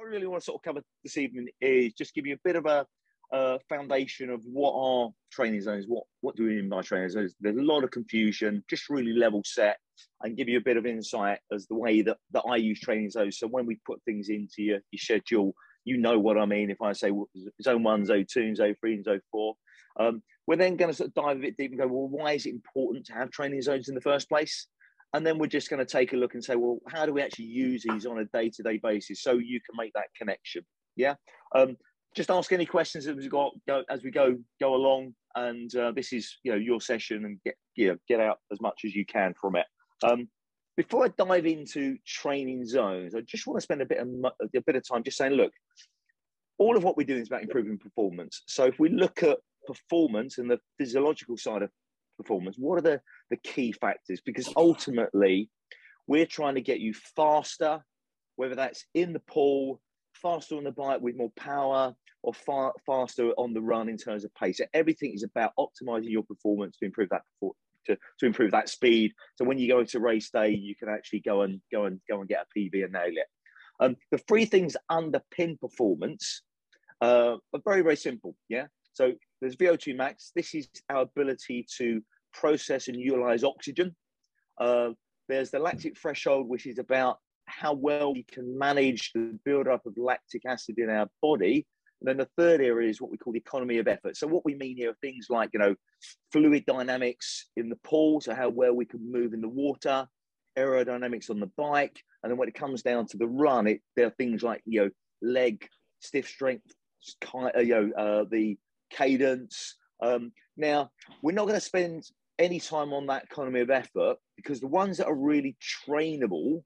what I really want to sort of cover this evening is just give you a bit of a, foundation of what are training zones, what what do we mean by training zones? There's a lot of confusion, just really level set and give you a bit of insight as the way that, that I use training zones. So when we put things into your, your schedule, you know what I mean. If I say zone one, zone two, zone three, and zone four, um, we're then going to sort of dive a bit deep and go, well, why is it important to have training zones in the first place? And then we're just going to take a look and say, well, how do we actually use these on a day to day basis so you can make that connection? Yeah. Um, just ask any questions as we've got go, as we go go along, and uh, this is you know your session, and get you know get out as much as you can from it. Um, before I dive into training zones, I just want to spend a bit of a bit of time just saying, look, all of what we're doing is about improving performance. So if we look at performance and the physiological side of performance, what are the, the key factors? Because ultimately, we're trying to get you faster, whether that's in the pool, faster on the bike with more power, or far faster on the run in terms of pace. So everything is about optimizing your performance to improve that to, to improve that speed. So when you go into race day, you can actually go and go and go and get a PB and nail it. Um, the three things underpin performance uh, are very very simple. Yeah. So there's VO2 max. This is our ability to process and utilize oxygen. Uh, there's the lactic threshold, which is about how well we can manage the buildup of lactic acid in our body and then the third area is what we call the economy of effort. So what we mean here are things like, you know, fluid dynamics in the pool, so how well we can move in the water, aerodynamics on the bike, and then when it comes down to the run, it there are things like you know leg stiff strength, uh, you know uh, the cadence. Um, now we're not going to spend any time on that economy of effort because the ones that are really trainable,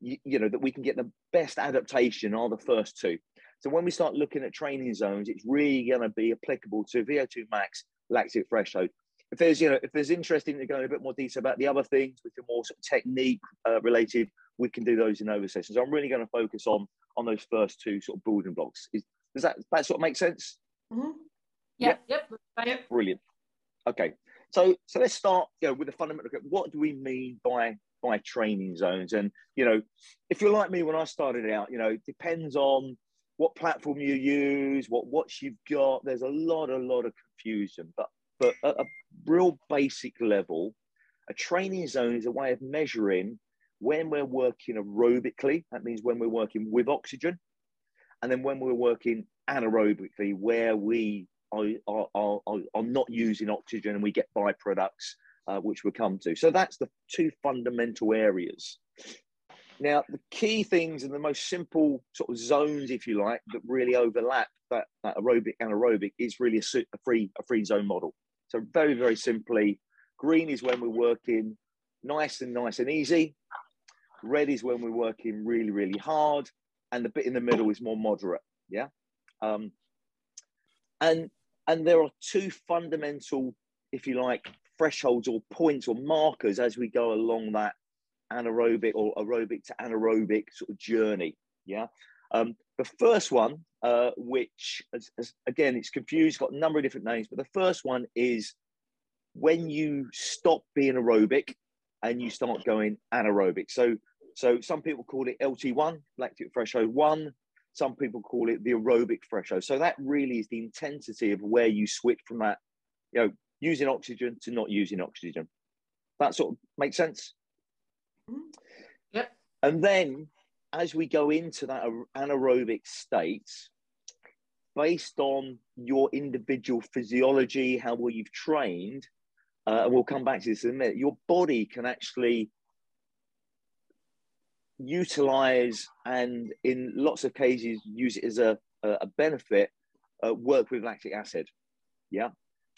you, you know, that we can get the best adaptation are the first two. So when we start looking at training zones, it's really going to be applicable to VO2 max, lactic threshold. If there's, you know, if there's go in a bit more detail about the other things, which are more sort of technique uh, related, we can do those in over sessions. I'm really going to focus on on those first two sort of building blocks. Is, does that that sort of make sense? Mm-hmm. Yeah. Yep. Yep. yep. Brilliant. Okay. So so let's start you know, with the fundamental. What do we mean by by training zones? And you know, if you're like me when I started out, you know, it depends on what platform you use, what watch you've got. There's a lot, a lot of confusion. But but at a real basic level, a training zone is a way of measuring when we're working aerobically. That means when we're working with oxygen, and then when we're working anaerobically, where we are, are, are, are not using oxygen and we get byproducts, uh, which we'll come to. So that's the two fundamental areas. Now, the key things and the most simple sort of zones, if you like, that really overlap that, that aerobic anaerobic is really a, a, free a free zone model. So very very simply, green is when we're working nice and nice and easy. Red is when we're working really really hard, and the bit in the middle is more moderate. Yeah, um, and and there are two fundamental, if you like, thresholds or points or markers as we go along that anaerobic or aerobic to anaerobic sort of journey. Yeah. Um, the first one, uh, which as, as, again, it's confused, got a number of different names, but the first one is when you stop being aerobic and you start going anaerobic. So, so some people call it LT1, lactic threshold one. Some people call it the aerobic threshold. So that really is the intensity of where you switch from that, you know, using oxygen to not using oxygen. That sort of makes sense. Yep. And then as we go into that anaerobic state, based on your individual physiology, how well you've trained, uh, and we'll come back to this in a minute, your body can actually utilize and in lots of cases use it as a, a benefit, uh, work with lactic acid. Yeah.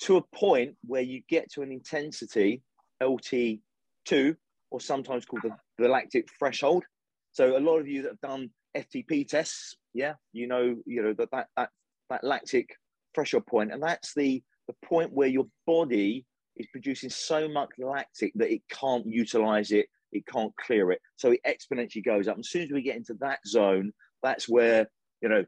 To a point where you get to an intensity, LT2, or sometimes called the, the lactic threshold. So a lot of you that have done FTP tests, yeah, you know, you know that that that, that lactic threshold point, and that's the the point where your body is producing so much lactic that it can't utilize it, it can't clear it, so it exponentially goes up. And as soon as we get into that zone, that's where you know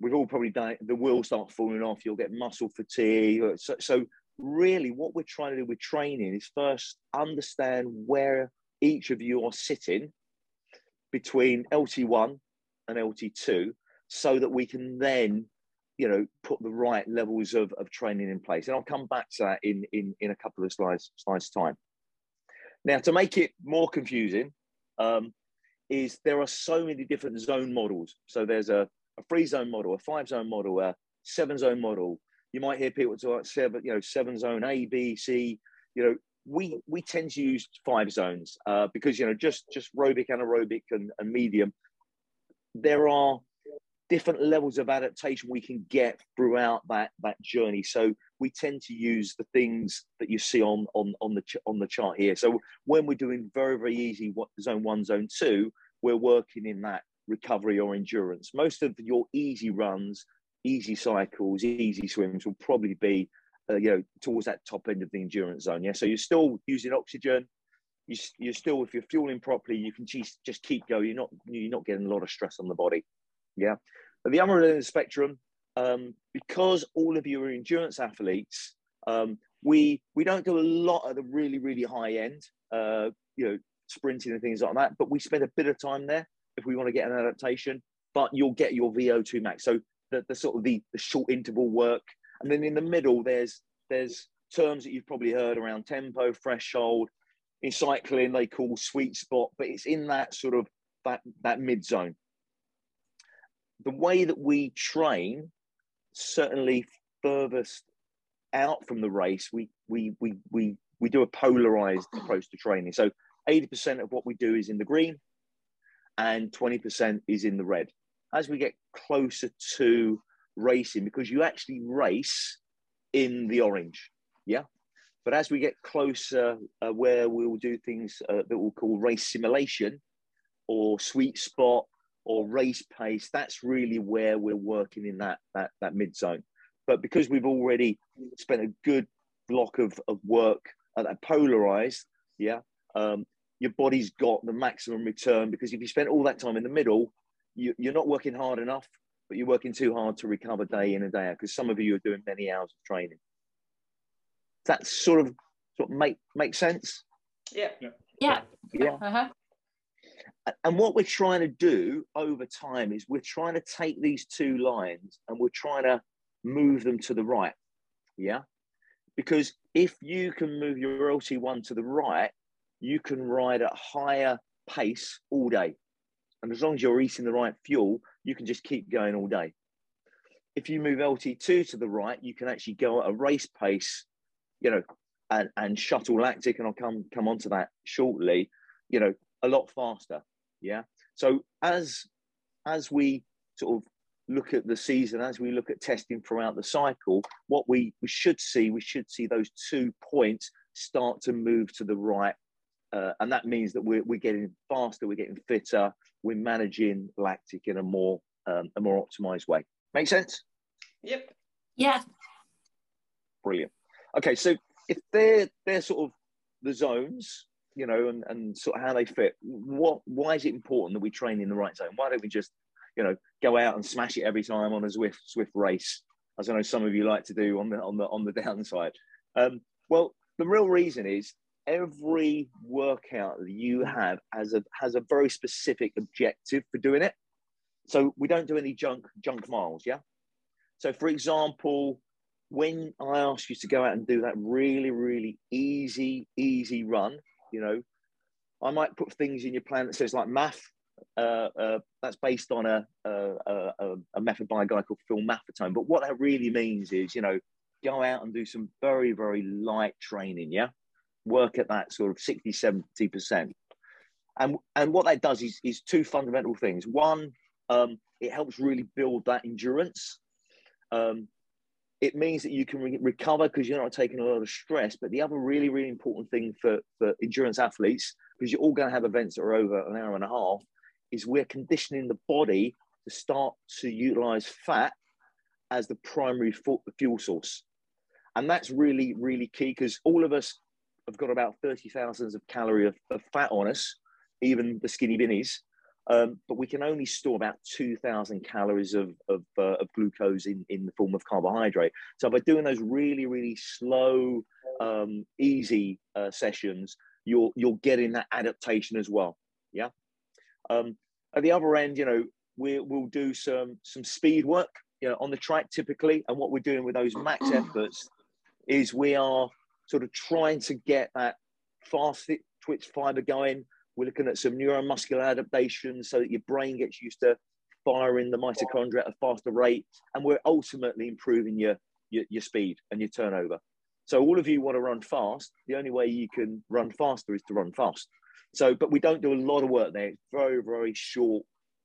we've all probably done it. The wheels start falling off. You'll get muscle fatigue. So, so really, what we're trying to do with training is first understand where each of you are sitting between LT1 and LT2 so that we can then, you know, put the right levels of, of training in place. And I'll come back to that in, in, in a couple of slides, slides time. Now, to make it more confusing, um, is there are so many different zone models. So there's a, a three zone model, a five zone model, a seven zone model. You might hear people talk about seven, you know, seven zone A, B, C. You know, we we tend to use five zones uh, because you know just just aerobic, anaerobic, and, and medium. There are different levels of adaptation we can get throughout that that journey. So we tend to use the things that you see on on on the on the chart here. So when we're doing very very easy what zone one, zone two, we're working in that recovery or endurance. Most of your easy runs, easy cycles, easy swims will probably be uh, you know towards that top end of the endurance zone. Yeah, so you're still using oxygen. You, you're still if you're fueling properly, you can just just keep going. You're not you're not getting a lot of stress on the body. Yeah. At the other end of the spectrum, um, because all of you are endurance athletes, um, we we don't do a lot at the really really high end, uh, you know, sprinting and things like that. But we spend a bit of time there if we want to get an adaptation. But you'll get your VO2 max. So the, the sort of the, the short interval work, and then in the middle there's there's terms that you've probably heard around tempo, threshold. In cycling, they call sweet spot, but it's in that sort of that that mid zone the way that we train certainly furthest out from the race we we we we, we do a polarized approach to training. So 80% of what we do is in the green and 20% is in the red. As we get closer to racing because you actually race in the orange yeah? But as we get closer uh, where we will do things uh, that we'll call race simulation or sweet spot or race pace, that's really where we're working in that that that mid zone. But because we've already spent a good block of, of work at that polarized, yeah, um, your body's got the maximum return because if you spend all that time in the middle, you, you're not working hard enough, but you're working too hard to recover day in and day out because some of you are doing many hours of training. That sort of sort of make make sense. Yeah. Yeah. Yeah. Uh-huh and what we're trying to do over time is we're trying to take these two lines and we're trying to move them to the right. Yeah. Because if you can move your LT1 to the right, you can ride at higher pace all day. And as long as you're eating the right fuel, you can just keep going all day. If you move LT2 to the right, you can actually go at a race pace, you know, and, and shuttle lactic, and I'll come come on to that shortly, you know, a lot faster. Yeah. So as as we sort of look at the season, as we look at testing throughout the cycle, what we, we should see, we should see those two points start to move to the right. Uh, and that means that we're, we're getting faster, we're getting fitter, we're managing lactic in a more um, a more optimized way. Make sense? Yep. Yeah. Brilliant. Okay, so if they're they're sort of the zones you know, and, and sort of how they fit. What why is it important that we train in the right zone? Why don't we just, you know, go out and smash it every time on a swift, Zwift race, as I know some of you like to do on the on the on the downside? Um, well, the real reason is every workout that you have has a has a very specific objective for doing it. So we don't do any junk junk miles, yeah. So for example, when I ask you to go out and do that really, really easy, easy run, you know, I might put things in your plan that says like MAF. Uh, uh, that's based on a, a, a, a, method by a guy called Phil Maffetone. But what that really means is, you know, go out and do some very, very light training. Yeah. Work at that sort of 60, 70%. And, and what that does is, is two fundamental things. One, um, it helps really build that endurance. Um, it means that you can re- recover because you're not taking a lot of stress. But the other really, really important thing for, for endurance athletes, because you're all going to have events that are over an hour and a half, is we're conditioning the body to start to utilize fat as the primary fuel source. And that's really, really key because all of us have got about 30,000 of calorie of, of fat on us, even the skinny binnies. Um, but we can only store about 2,000 calories of, of, uh, of, glucose in, in the form of carbohydrate. So by doing those really, really slow, um, easy uh, sessions, you're, you're getting that adaptation as well. Yeah. Um, at the other end, you know, we, we'll do some some speed work you know, on the track typically. And what we're doing with those max efforts is we are sort of trying to get that fast twitch fiber going. We're looking at some neuromuscular adaptations so that your brain gets used to firing the mitochondria at a faster rate. And we're ultimately improving your, your, your speed and your turnover. So all of you want to run fast. The only way you can run faster is to run fast. So, but we don't do a lot of work there. It's very, very short,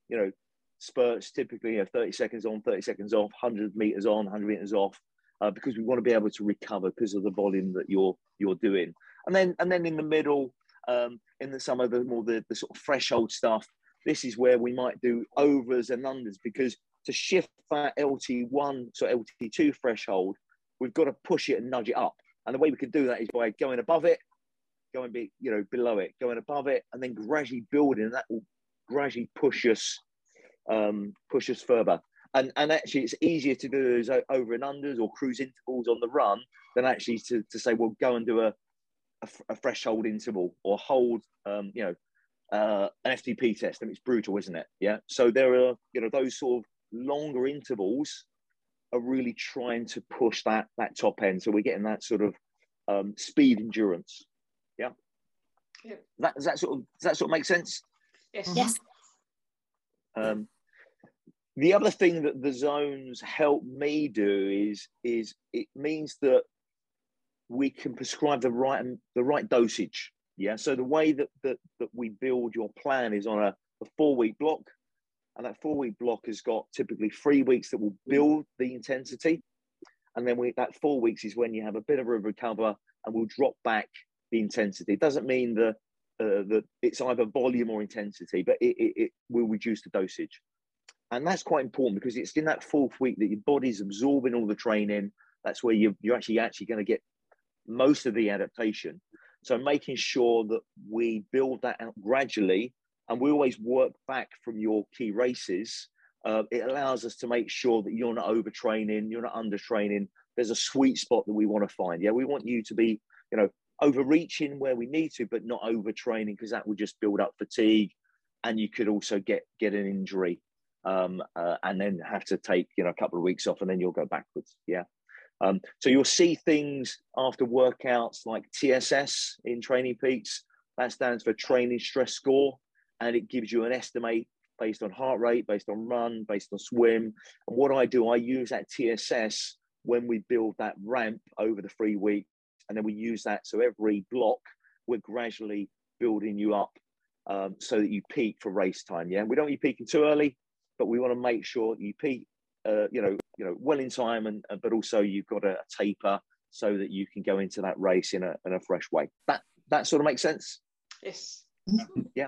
you know, spurts, typically you know, 30 seconds on, 30 seconds off, 100 meters on, 100 meters off, uh, because we want to be able to recover because of the volume that you're you're doing. And then and then in the middle, um, in the, some of the more the, the sort of threshold stuff, this is where we might do overs and unders because to shift that LT1 so LT2 threshold, we've got to push it and nudge it up. And the way we can do that is by going above it, going be you know below it, going above it, and then gradually building. And that will gradually push us um, push us further. And, and actually, it's easier to do those over and unders or cruise intervals on the run than actually to, to say, well, go and do a, a, a threshold interval or hold, um, you know, uh, an FTP test. And it's brutal, isn't it? Yeah. So there are, you know, those sort of longer intervals are really trying to push that that top end. So we're getting that sort of um, speed endurance. Yeah. yeah. That does that sort of does that sort of make sense? Yes. Yes. Um, the other thing that the zones help me do is is it means that we can prescribe the right the right dosage. Yeah. So the way that that, that we build your plan is on a, a four week block, and that four week block has got typically three weeks that will build the intensity, and then we that four weeks is when you have a bit of a recover and we'll drop back the intensity. It doesn't mean that uh, that it's either volume or intensity, but it, it, it will reduce the dosage. And that's quite important because it's in that fourth week that your body's absorbing all the training. That's where you're, you're actually actually going to get most of the adaptation. So making sure that we build that out gradually and we always work back from your key races. Uh, it allows us to make sure that you're not overtraining, you're not undertraining. There's a sweet spot that we want to find. Yeah, we want you to be, you know, overreaching where we need to, but not overtraining because that will just build up fatigue, and you could also get get an injury, um, uh, and then have to take you know a couple of weeks off, and then you'll go backwards. Yeah. Um, so you'll see things after workouts like TSS in Training Peaks. That stands for Training Stress Score, and it gives you an estimate based on heart rate, based on run, based on swim. And what I do, I use that TSS when we build that ramp over the three weeks and then we use that. So every block, we're gradually building you up um, so that you peak for race time. Yeah, we don't want you peaking too early, but we want to make sure you peak, uh, you know, you know, well in time, and but also you've got a, a, taper so that you can go into that race in a in a fresh way. That that sort of makes sense. Yes. Yeah.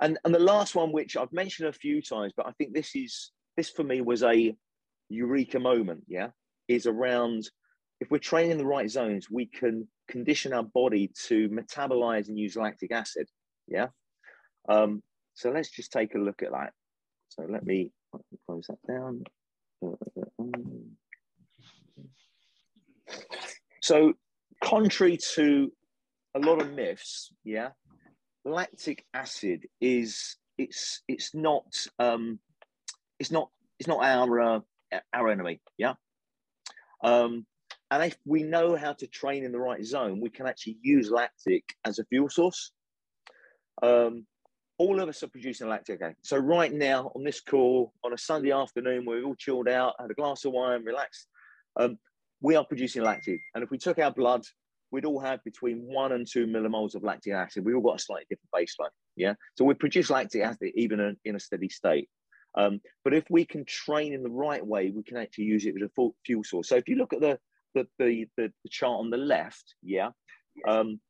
And and the last one, which I've mentioned a few times, but I think this is this for me was a eureka moment. Yeah, is around if we're training the right zones, we can condition our body to metabolize and use lactic acid. Yeah. Um, so let's just take a look at that. So let me, let me close that down. So, contrary to a lot of myths, yeah, lactic acid is it's it's not um, it's not it's not our uh, our enemy. Yeah. Um, and if we know how to train in the right zone, we can actually use lactic as a fuel source. Um, all of us are producing lactic acid. So right now on this call, on a Sunday afternoon, we're all chilled out, had a glass of wine, relaxed, um, we are producing lactic. And if we took our blood, we'd all have between one and two millimoles of lactic acid. We all got a slightly different baseline. Yeah. So we produce lactic acid even in, in a steady state. Um, but if we can train in the right way, we can actually use it as a fuel source. So if you look at the the, the, the, the chart on the left, yeah, um,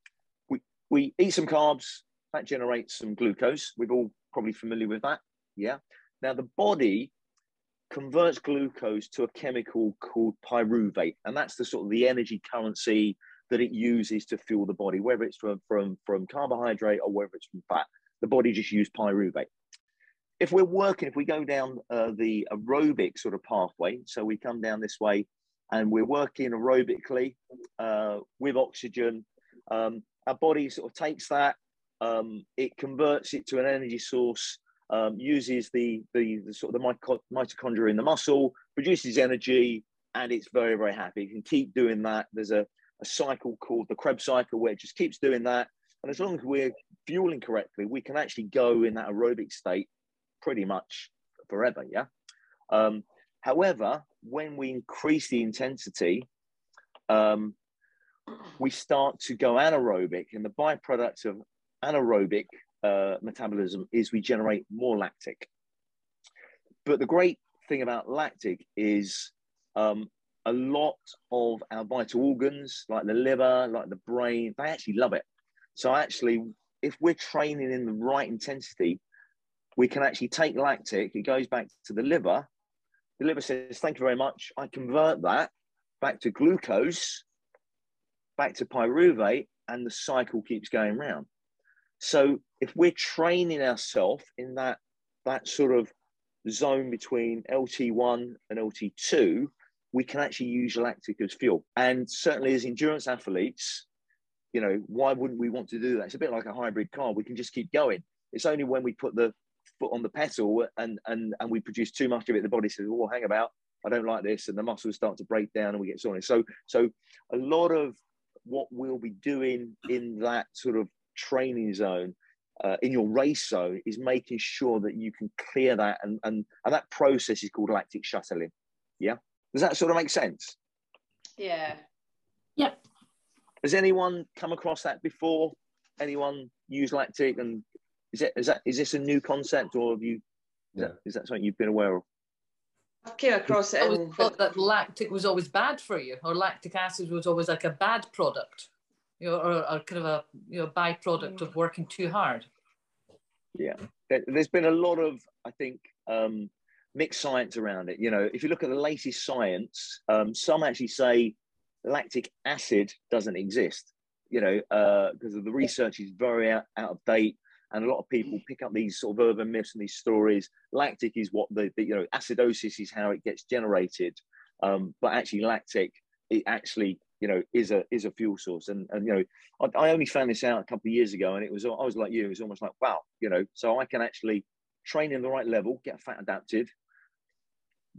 we, we eat some carbs, that generates some glucose. We're all probably familiar with that, yeah. Now, the body converts glucose to a chemical called pyruvate, and that's the sort of the energy currency that it uses to fuel the body, whether it's from, from, from carbohydrate or whether it's from fat. The body just uses pyruvate. If we're working, if we go down uh, the aerobic sort of pathway, so we come down this way, and we're working aerobically uh, with oxygen. Um, our body sort of takes that, um, it converts it to an energy source um, uses the, the, the sort of the mitochondria in the muscle, produces energy, and it's very very happy. You can keep doing that. There's a, a cycle called the Krebs cycle where it just keeps doing that, and as long as we're fueling correctly, we can actually go in that aerobic state pretty much forever. Yeah. Um, however, when we increase the intensity, um, we start to go anaerobic, and the byproduct of anaerobic uh, metabolism is we generate more lactic. But the great thing about lactic is um, a lot of our vital organs, like the liver, like the brain, they actually love it. So actually, if we're training in the right intensity, we can actually take lactic, it goes back to the liver. The liver says, Thank you very much. I convert that back to glucose, back to pyruvate, and the cycle keeps going round. So if we're training ourselves in that that sort of zone between LT1 and LT2, we can actually use lactic as fuel. And certainly as endurance athletes, you know, why wouldn't we want to do that? It's a bit like a hybrid car. We can just keep going. It's only when we put the foot on the pedal and and and we produce too much of it, the body says, "Oh, hang about, I don't like this," and the muscles start to break down, and we get sore. So so a lot of what we'll be doing in that sort of training zone uh, in your race zone is making sure that you can clear that and, and and that process is called lactic shuttling. Yeah? Does that sort of make sense? Yeah. Yep. Has anyone come across that before? Anyone use lactic and is it is that is this a new concept or have you yeah. is that something you've been aware of? I came across it. I always thought that lactic was always bad for you, or lactic acid was always like a bad product you know, or, or kind of a you know byproduct of working too hard. Yeah, there's been a lot of I think um, mixed science around it. You know, if you look at the latest science, um, some actually say lactic acid doesn't exist. You know, because uh, the research is very out, out of date and a lot of people pick up these sort of urban myths and these stories. Lactic is what the, the you know acidosis is how it gets generated, um, but actually lactic it actually you know, is a is a fuel source. And and you know, I, I, only found this out a couple of years ago, and it was I was like you, it was almost like wow, you know, so I can actually train in the right level, get fat adapted,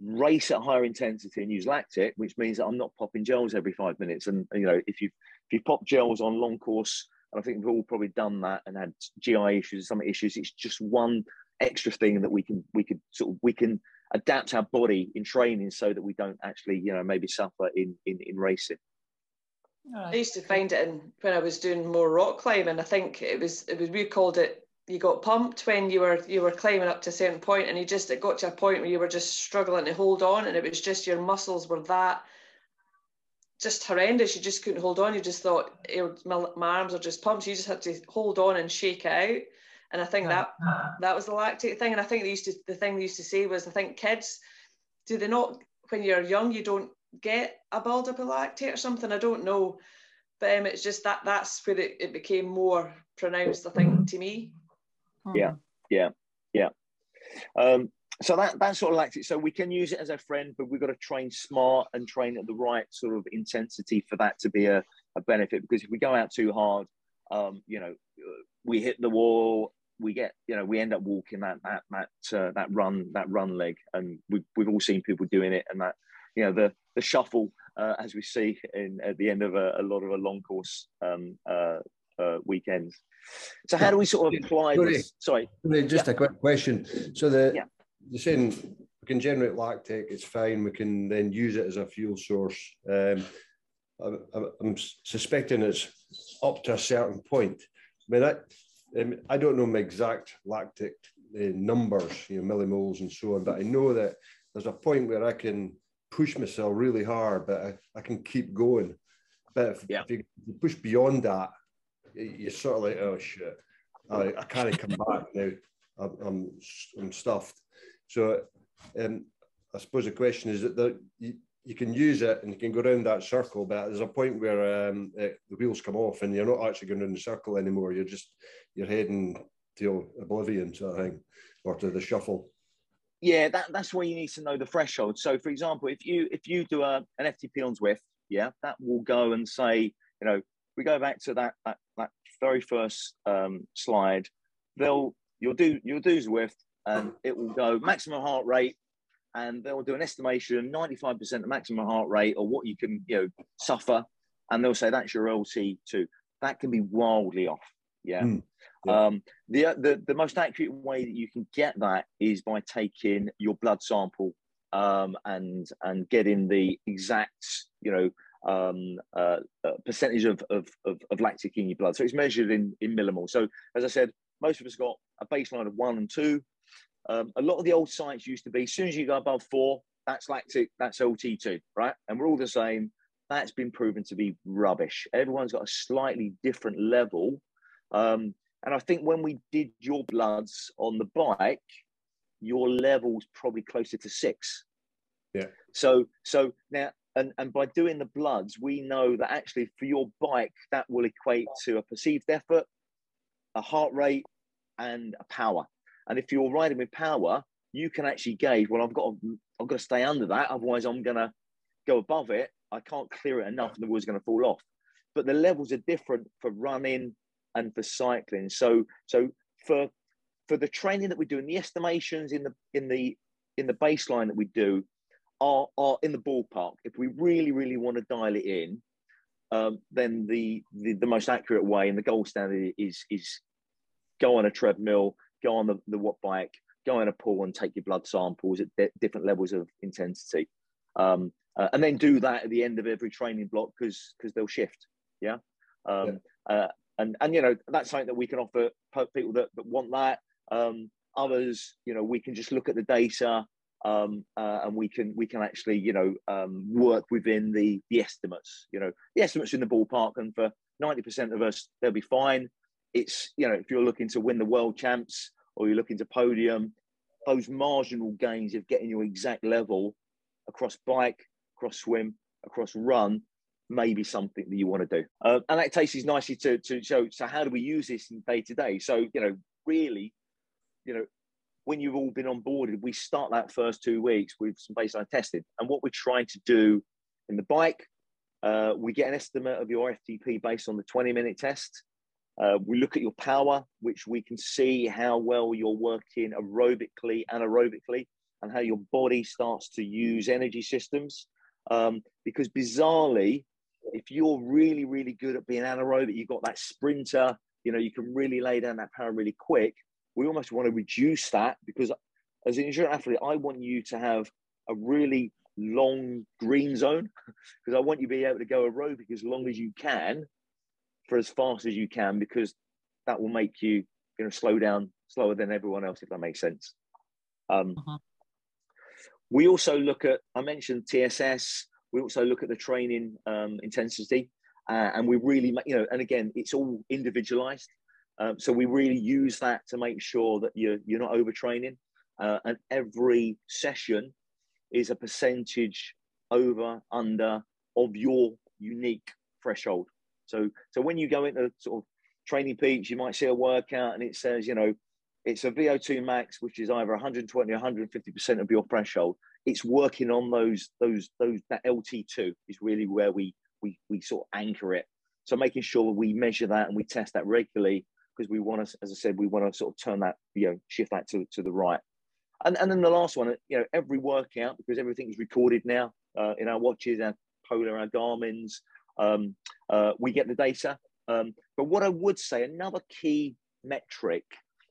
race at higher intensity, and use lactic, which means that I'm not popping gels every five minutes. And you know, if you if you pop gels on long course, and I think we've all probably done that and had GI issues, and some issues, it's just one extra thing that we can we could sort of we can adapt our body in training so that we don't actually you know maybe suffer in in, in racing I used to find it in when I was doing more rock climbing. I think it was it was we called it you got pumped when you were you were climbing up to a certain point and you just it got to a point where you were just struggling to hold on and it was just your muscles were that just horrendous. You just couldn't hold on. You just thought eh, my, my arms are just pumped. You just had to hold on and shake out. And I think that that was the lactate thing. And I think they used to the thing they used to say was I think kids do they not when you're young you don't get a buildup of lactate or something. I don't know, but um, it's just that that's where it, it became more pronounced. I think to me. Yeah, yeah, yeah. Um, so that that's sort of lactate. So we can use it as a friend, but we've got to train smart and train at the right sort of intensity for that to be a, a benefit. Because if we go out too hard, um, you know, we hit the wall. We get, you know, we end up walking that that that uh, that run that run leg, and we've we've all seen people doing it, and that you know the the shuffle uh, as we see in at the end of a, a lot of a long course um, uh, uh, weekends. So how do we sort of apply sorry, this? Sorry, just yeah. a quick question. So the yeah. the saying we can generate lactate, it's fine. We can then use it as a fuel source. Um, I'm, I'm, suspecting it's up to a certain point. I mean, I, um, I don't know my exact lactic uh, numbers, you know, millimoles and so on, but I know that there's a point where I can push myself really hard, but I, I can keep going. But if, yeah. if, you, push beyond that, you're sort of like, oh shit, I, I can't come back now. I'm, I'm, I'm stuffed. So um, I suppose the question is that the, you, you can use it and you can go around that circle, but there's a point where um, it, the wheels come off and you're not actually going in the circle anymore. You're just you're heading to oblivion sort of thing, or to the shuffle yeah, that, that's where you need to know the threshold. So, for example, if you if you do a, an FTP on Zwift, yeah, that will go and say, you know, we go back to that that, that very first um, slide. They'll you'll do you'll do Zwift and it will go maximum heart rate, and they'll do an estimation 95% of maximum heart rate or what you can you know suffer, and they'll say that's your LT2. That can be wildly off. Yeah. Mm, yeah. Um, the, the the most accurate way that you can get that is by taking your blood sample um, and and getting the exact you know um, uh, uh, percentage of, of, of, of, lactic in your blood. So it's measured in, in millimole. So as I said, most of us got a baseline of one and two. Um, a lot of the old science used to be, as soon as you go above four, that's lactic, that's LT2, right? And we're all the same. That's been proven to be rubbish. Everyone's got a slightly different level. Um, and I think when we did your bloods on the bike, your level's probably closer to six. Yeah. So so now and, and by doing the bloods, we know that actually for your bike, that will equate to a perceived effort, a heart rate, and a power. And if you're riding with power, you can actually gauge, well, I've got to, I've got to stay under that, otherwise I'm gonna go above it. I can't clear it enough and the wheel's gonna fall off. But the levels are different for running and for cycling. So so for for the training that we do and the estimations in the in the in the baseline that we do are, are in the ballpark. If we really, really want to dial it in, um, then the, the, the most accurate way and the gold standard is is go on a treadmill, go on the, the watt bike, go in a pool and take your blood samples at d- different levels of intensity, um, uh, and then do that at the end of every training block because because they'll shift. Yeah. Um, yeah. Uh, and and you know that's something that we can offer people that, that want that. Um, others, you know, we can just look at the data um, uh, and we can we can actually you know um, work within the the estimates. You know, the estimates in the ballpark, and for ninety percent of us, they'll be fine. It's you know if you're looking to win the world champs or you're looking to podium, those marginal gains of getting your exact level across bike, across swim, across run may be something that you want to do. Uh, and that takes us nicely to to show. So how do we use this in day to day? So you know, really, you know, when you've all been onboarded, we start that first two weeks with some baseline testing. And what we're trying to do in the bike, uh, we get an estimate of your FTP based on the 20 minute test. Uh, we look at your power, which we can see how well you're working aerobically, anaerobically, and how your body starts to use energy systems. Um, because bizarrely, if you're really, really good at being anaerobic, you've got that sprinter, you know, you can really lay down that power really quick we almost want to reduce that because as an injured athlete, I want you to have a really long green zone because I want you to be able to go aerobic as long as you can for as fast as you can because that will make you you know slow down slower than everyone else if that makes sense. Um, uh-huh. We also look at I mentioned TSS. We also look at the training um, intensity, uh, and we really you know and again it's all individualized. Um, so we really use that to make sure that you're you're not overtraining, uh, and every session is a percentage over under of your unique threshold. So so when you go into sort of Training Peaks, you might see a workout and it says you know it's a VO2 max, which is either 120 or 150 percent of your threshold. It's working on those those those that LT2 is really where we we we sort of anchor it. So making sure we measure that and we test that regularly because we want to, as I said, we want to sort of turn that, you know, shift that to, to the right. And, and then the last one, you know, every workout, because everything is recorded now uh, in our watches, our Polar, our Garmin's, um, uh, we get the data. Um, but what I would say, another key metric,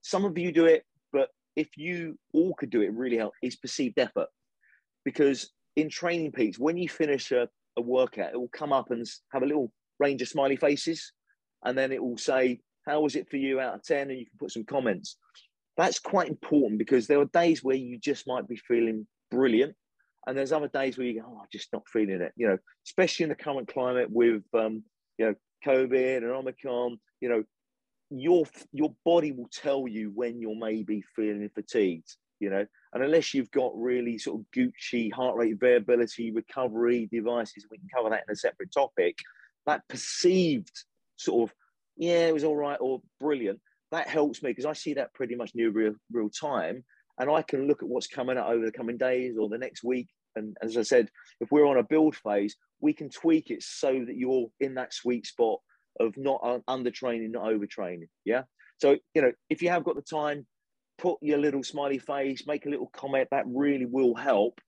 some of you do it, but if you all could do it, really help, is perceived effort. Because in Training Peaks, when you finish a, a workout, it will come up and have a little range of smiley faces. And then it will say, how was it for you out of 10? And you can put some comments. That's quite important because there are days where you just might be feeling brilliant. And there's other days where you go, oh, I'm just not feeling it. You know, especially in the current climate with, um, you know, COVID and Omicron, you know, your your body will tell you when you're maybe feeling fatigued, you know, and unless you've got really sort of Gucci heart rate variability recovery devices, we can cover that in a separate topic. That perceived sort of yeah, it was all right or brilliant. That helps me because I see that pretty much near real, real time. And I can look at what's coming up over the coming days or the next week. And as I said, if we're on a build phase, we can tweak it so that you're in that sweet spot of not under training, not overtraining. Yeah. So, you know, if you have got the time, put your little smiley face, make a little comment. That really will help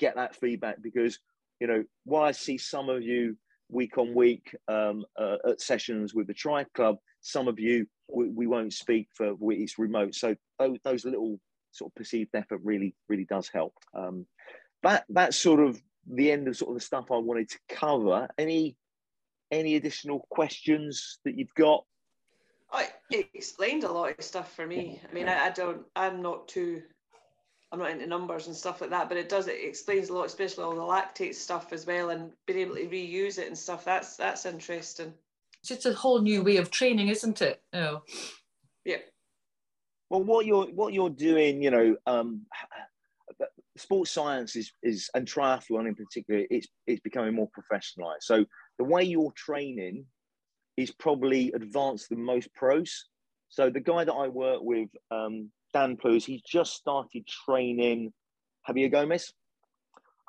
get that feedback because you know while I see some of you week on week um, uh, at sessions with the Tri Club, some of you we, we won't speak for it's remote. So those, those, little sort of perceived effort really really does help. Um, that that's sort of the end of sort of the stuff I wanted to cover. Any any additional questions that you've got? I, it explained a lot of stuff for me. I mean, I, I, don't, I'm not too, I'm not into numbers and stuff like that, but it does, it explains a lot, especially all the lactate stuff as well, and being able to reuse it and stuff. That's that's interesting. It's just a whole new way of training, isn't it? Oh. Yeah. Well, what you're what you're doing, you know, um, sports science is is and triathlon in particular, it's it's becoming more professionalized. So the way you're training is probably advanced than most pros. So the guy that I work with, um, Dan Plews, he's just started training Javier Gomez.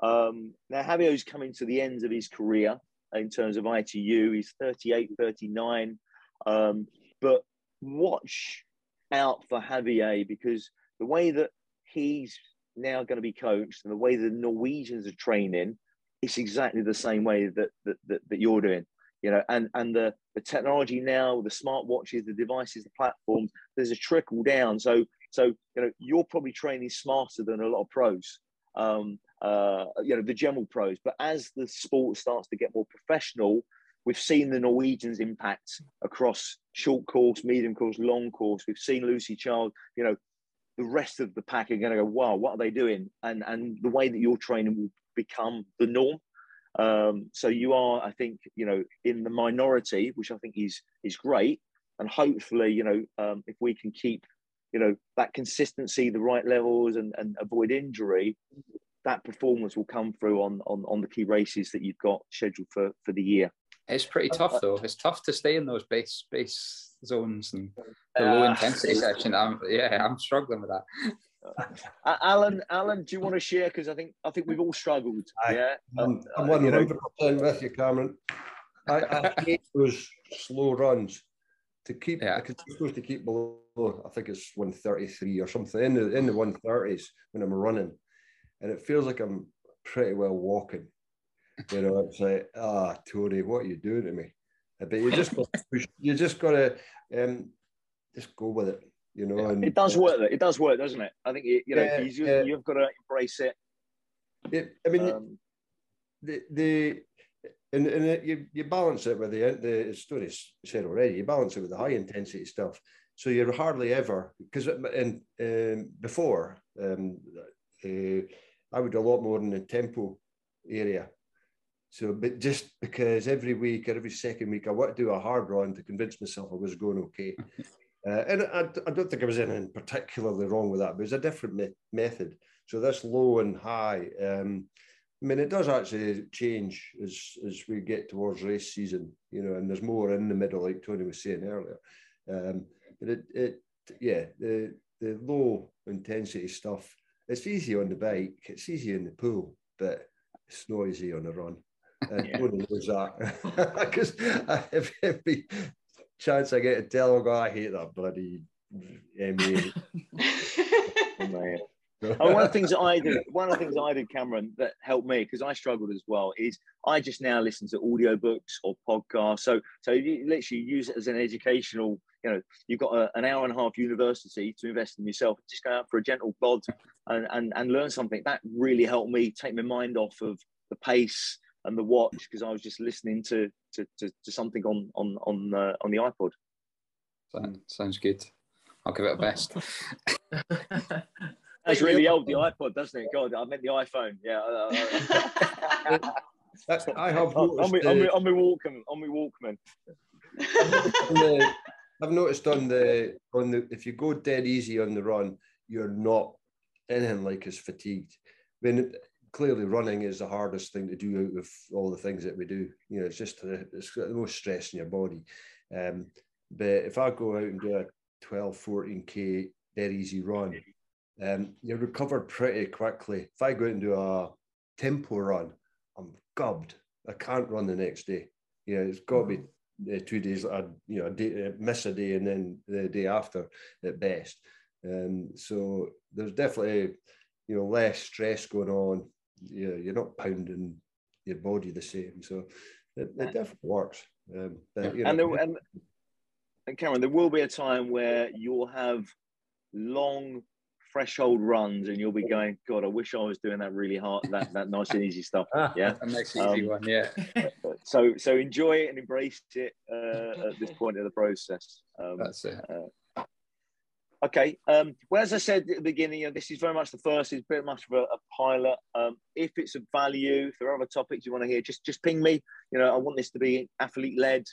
Um, now Javier's coming to the end of his career in terms of ITU. He's 38, 39. Um, but watch out for Javier because the way that he's now going to be coached and the way the Norwegians are training, it's exactly the same way that that, that, that you're doing you know and and the the technology now the smart watches the devices the platforms there's a trickle down. So so you know you're probably training smarter than a lot of pros um uh you know the general pros. But as the sport starts to get more professional we've seen the norwegians impact across short course medium course long course. We've seen Lucy Charles you know the rest of the pack are going to go wow what are they doing? And and the way that you're training will become the norm um, so you are, I think, you know, in the minority, which I think is is great, and hopefully, you know, um, if we can keep, you know, that consistency, the right levels, and, and avoid injury, that performance will come through on on on the key races that you've got scheduled for for the year. It's pretty tough though. It's tough to stay in those base base zones and the low intensity section. I'm yeah, I'm struggling with that. Uh, Alan, Alan, do you want to share? Because I think I think we've all struggled. I, yeah, I'm, I'm one hundred percent with you, Cameron. I, I hate those slow runs to keep. Yeah. Supposed to keep below. I think it's one thirty three or something in the in the one thirties when I'm running, and it feels like I'm pretty well walking. You know, it's like ah, Tony, what are you doing to me? But you just got you just got to um, just go with it you know. And, it does work. It does work, doesn't it? I think it, you know yeah, you, yeah. you've got to embrace it. it I mean, um, the the and, and it, you you balance it with the the story said already. You balance it with the high intensity stuff. So you're hardly ever because in um, before um, uh, I would do a lot more in the tempo area. So, but just because every week or every second week I want to do a hard run to convince myself I was going okay. Uh, and I, I, don't think there was anything particularly wrong with that, but it's a different me- method. So this low and high, um, I mean, it does actually change as as we get towards race season, you know, and there's more in the middle, like Tony was saying earlier. Um, but it, it, yeah, the the low intensity stuff, it's easy on the bike, it's easy in the pool, but it's noisy on the run. And yeah. Tony knows that because if, if we chance I get to tell him, oh, I hate that bloody MA. oh, one of the things that I did, one of the things I did, Cameron, that helped me because I struggled as well, is I just now listen to audiobooks or podcasts. So, so you literally use it as an educational. You know, you've got a, an hour and a half university to invest in yourself. Just go out for a gentle bod and and, and learn something. That really helped me take my mind off of the pace and the watch because I was just listening to to, to, to something on on on uh, on the iPod. sounds good. I'll give it a best. That's really old, the iPod, doesn't it? God, I meant the iPhone. Yeah. That's, I have on, on, my, on, my, on my Walkman. On my Walkman. I've noticed on the on the if you go dead easy on the run, you're not anything like as fatigued. I mean, clearly running is the hardest thing to do out of all the things that we do. You know, it's just the, it's got the most stress in your body. Um, but if I go out and do a 12, 14k dead easy run, um, you recover pretty quickly. If I go out and do a tempo run, I'm gubbed. I can't run the next day. You know, it's got to be uh, two days. I you know a day, uh, miss a day and then the day after at best. Um, so there's definitely, you know, less stress going on. Yeah, you're not pounding your body the same. So it, it definitely works. Um, but, you know, and, there, and, and Cameron, there will be a time where you'll have long threshold runs and you'll be going, God, I wish I was doing that really hard, that that nice and easy stuff. Yeah, a nice easy um, one. Yeah. so so enjoy it and embrace it uh, at this point of the process. Um, That's it. Uh, okay. Um, well, as I said at the beginning, you know, this is very much the first. It's very much of a, a pilot. Um, if it's of value, if there are other topics you want to hear, just just ping me. You know, I want this to be athlete led.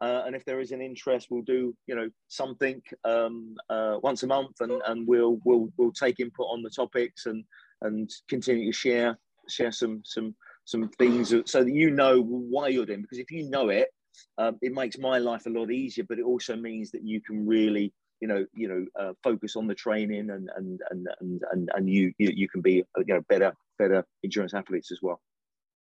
Uh, and if there is an interest, we'll do you know something um, uh, once a month, and, and we'll we'll we'll take input on the topics and and continue to share share some some some things so that you know why you're doing. Because if you know it, um, it makes my life a lot easier. But it also means that you can really you know you know uh, focus on the training and and and and and, and you, you you can be you know better better endurance athletes as well.